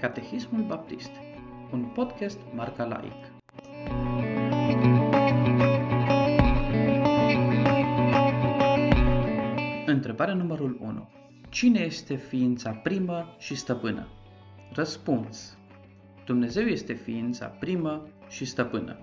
Catehismul Baptist, un podcast marca laic. Întrebarea numărul 1. Cine este ființa primă și stăpână? Răspuns. Dumnezeu este ființa primă și stăpână.